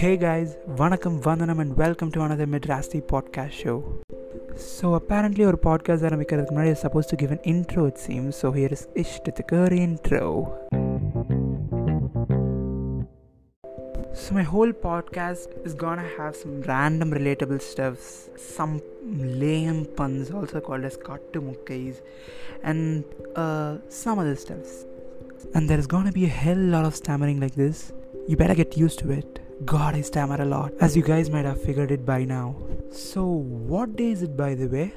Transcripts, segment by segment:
Hey guys, Vanakkam Vandanam and welcome to another Midrasti podcast show. So apparently ஒரு podcast ஆரம்பிக்கிறதுக்கு முன்னாடி supposed to give an intro it seems so here is இஷ்டத்துக்கு ஒரு intro So my whole podcast is gonna have some random relatable stuffs, some lame puns also called as kattu mukkais, and uh, some other stuffs. And there is gonna be a hell lot of stammering like this. You better get used to it. God, I stammer a lot, as you guys might have figured it by now. So, what day is it, by the way?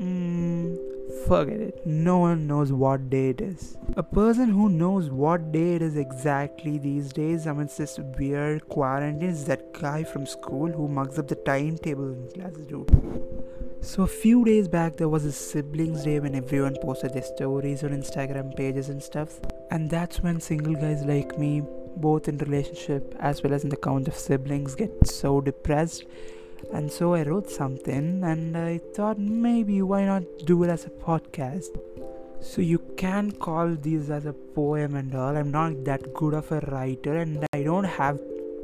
Mm, forget it. No one knows what day it is. A person who knows what day it is exactly these days amidst this weird quarantine is that guy from school who mugs up the timetable in class, dude. So a few days back there was a siblings day when everyone posted their stories on Instagram pages and stuff. And that's when single guys like me, both in relationship as well as in the count of siblings, get so depressed. And so I wrote something and I thought maybe why not do it as a podcast. So you can call these as a poem and all. I'm not that good of a writer and I don't have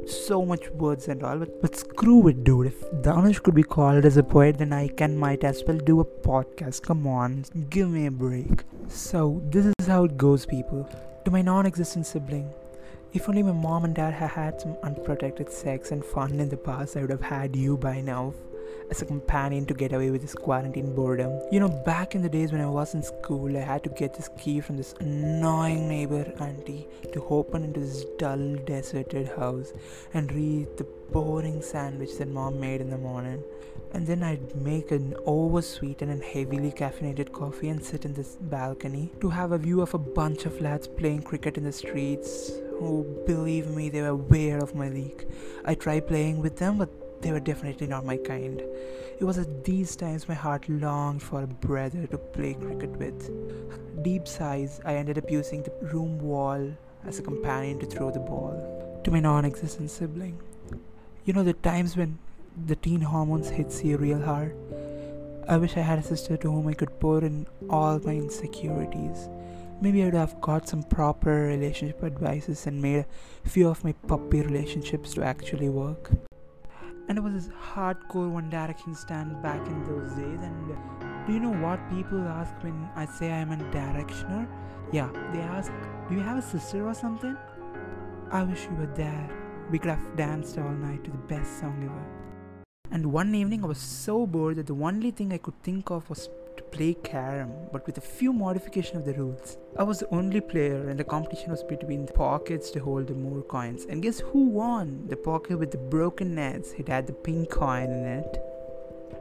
so much words and all, but, but screw it, dude. If Dhanush could be called as a poet, then I can might as well do a podcast. Come on, give me a break. So this is how it goes, people. To my non-existent sibling, if only my mom and dad had had some unprotected sex and fun in the past, I would have had you by now as a companion to get away with this quarantine boredom. You know, back in the days when I was in school, I had to get this key from this annoying neighbor auntie to open into this dull, deserted house and read the boring sandwich that mom made in the morning. And then I'd make an oversweetened and heavily caffeinated coffee and sit in this balcony to have a view of a bunch of lads playing cricket in the streets who, believe me, they were way out of my league. I tried playing with them, but they were definitely not my kind. It was at these times my heart longed for a brother to play cricket with. Deep sighs, I ended up using the room wall as a companion to throw the ball to my non existent sibling. You know, the times when the teen hormones hits you real hard. I wish I had a sister to whom I could pour in all my insecurities. Maybe I would have got some proper relationship advices and made a few of my puppy relationships to actually work. And it was this hardcore One Direction stand back in those days. And do you know what people ask when I say I'm a directioner? Yeah, they ask, Do you have a sister or something? I wish you were there. We could have danced all night to the best song ever. And one evening I was so bored that the only thing I could think of was to play carom, but with a few modification of the rules. I was the only player and the competition was between the pockets to hold the more coins. And guess who won? The pocket with the broken nets. It had the pink coin in it.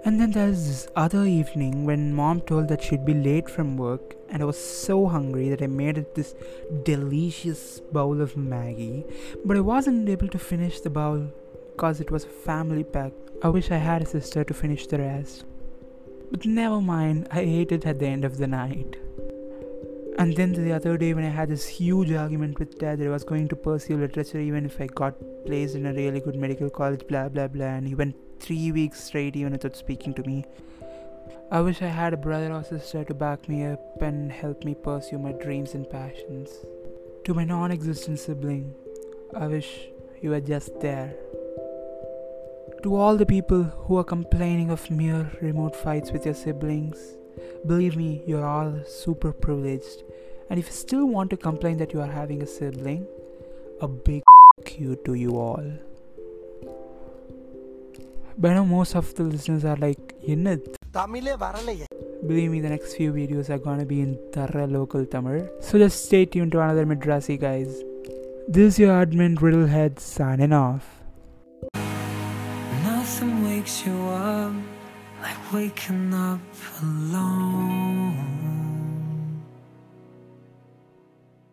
And then there's this other evening when mom told that she'd be late from work, and I was so hungry that I made this delicious bowl of Maggi, but I wasn't able to finish the bowl because it was a family pack. I wish I had a sister to finish the rest. But never mind, I ate it at the end of the night. And then the other day, when I had this huge argument with dad that I was going to pursue literature even if I got placed in a really good medical college, blah blah blah, and he went three weeks straight even without speaking to me. I wish I had a brother or sister to back me up and help me pursue my dreams and passions. To my non existent sibling, I wish you were just there. To all the people who are complaining of mere remote fights with your siblings, believe me, you're all super privileged. And if you still want to complain that you are having a sibling, a big you to you all. But most of the listeners are like, Yenad. Believe me, the next few videos are gonna be in Tarra local Tamil. So just stay tuned to another Madrasi, guys. This is your admin Riddlehead signing off. Nothing wakes you up like waking up alone.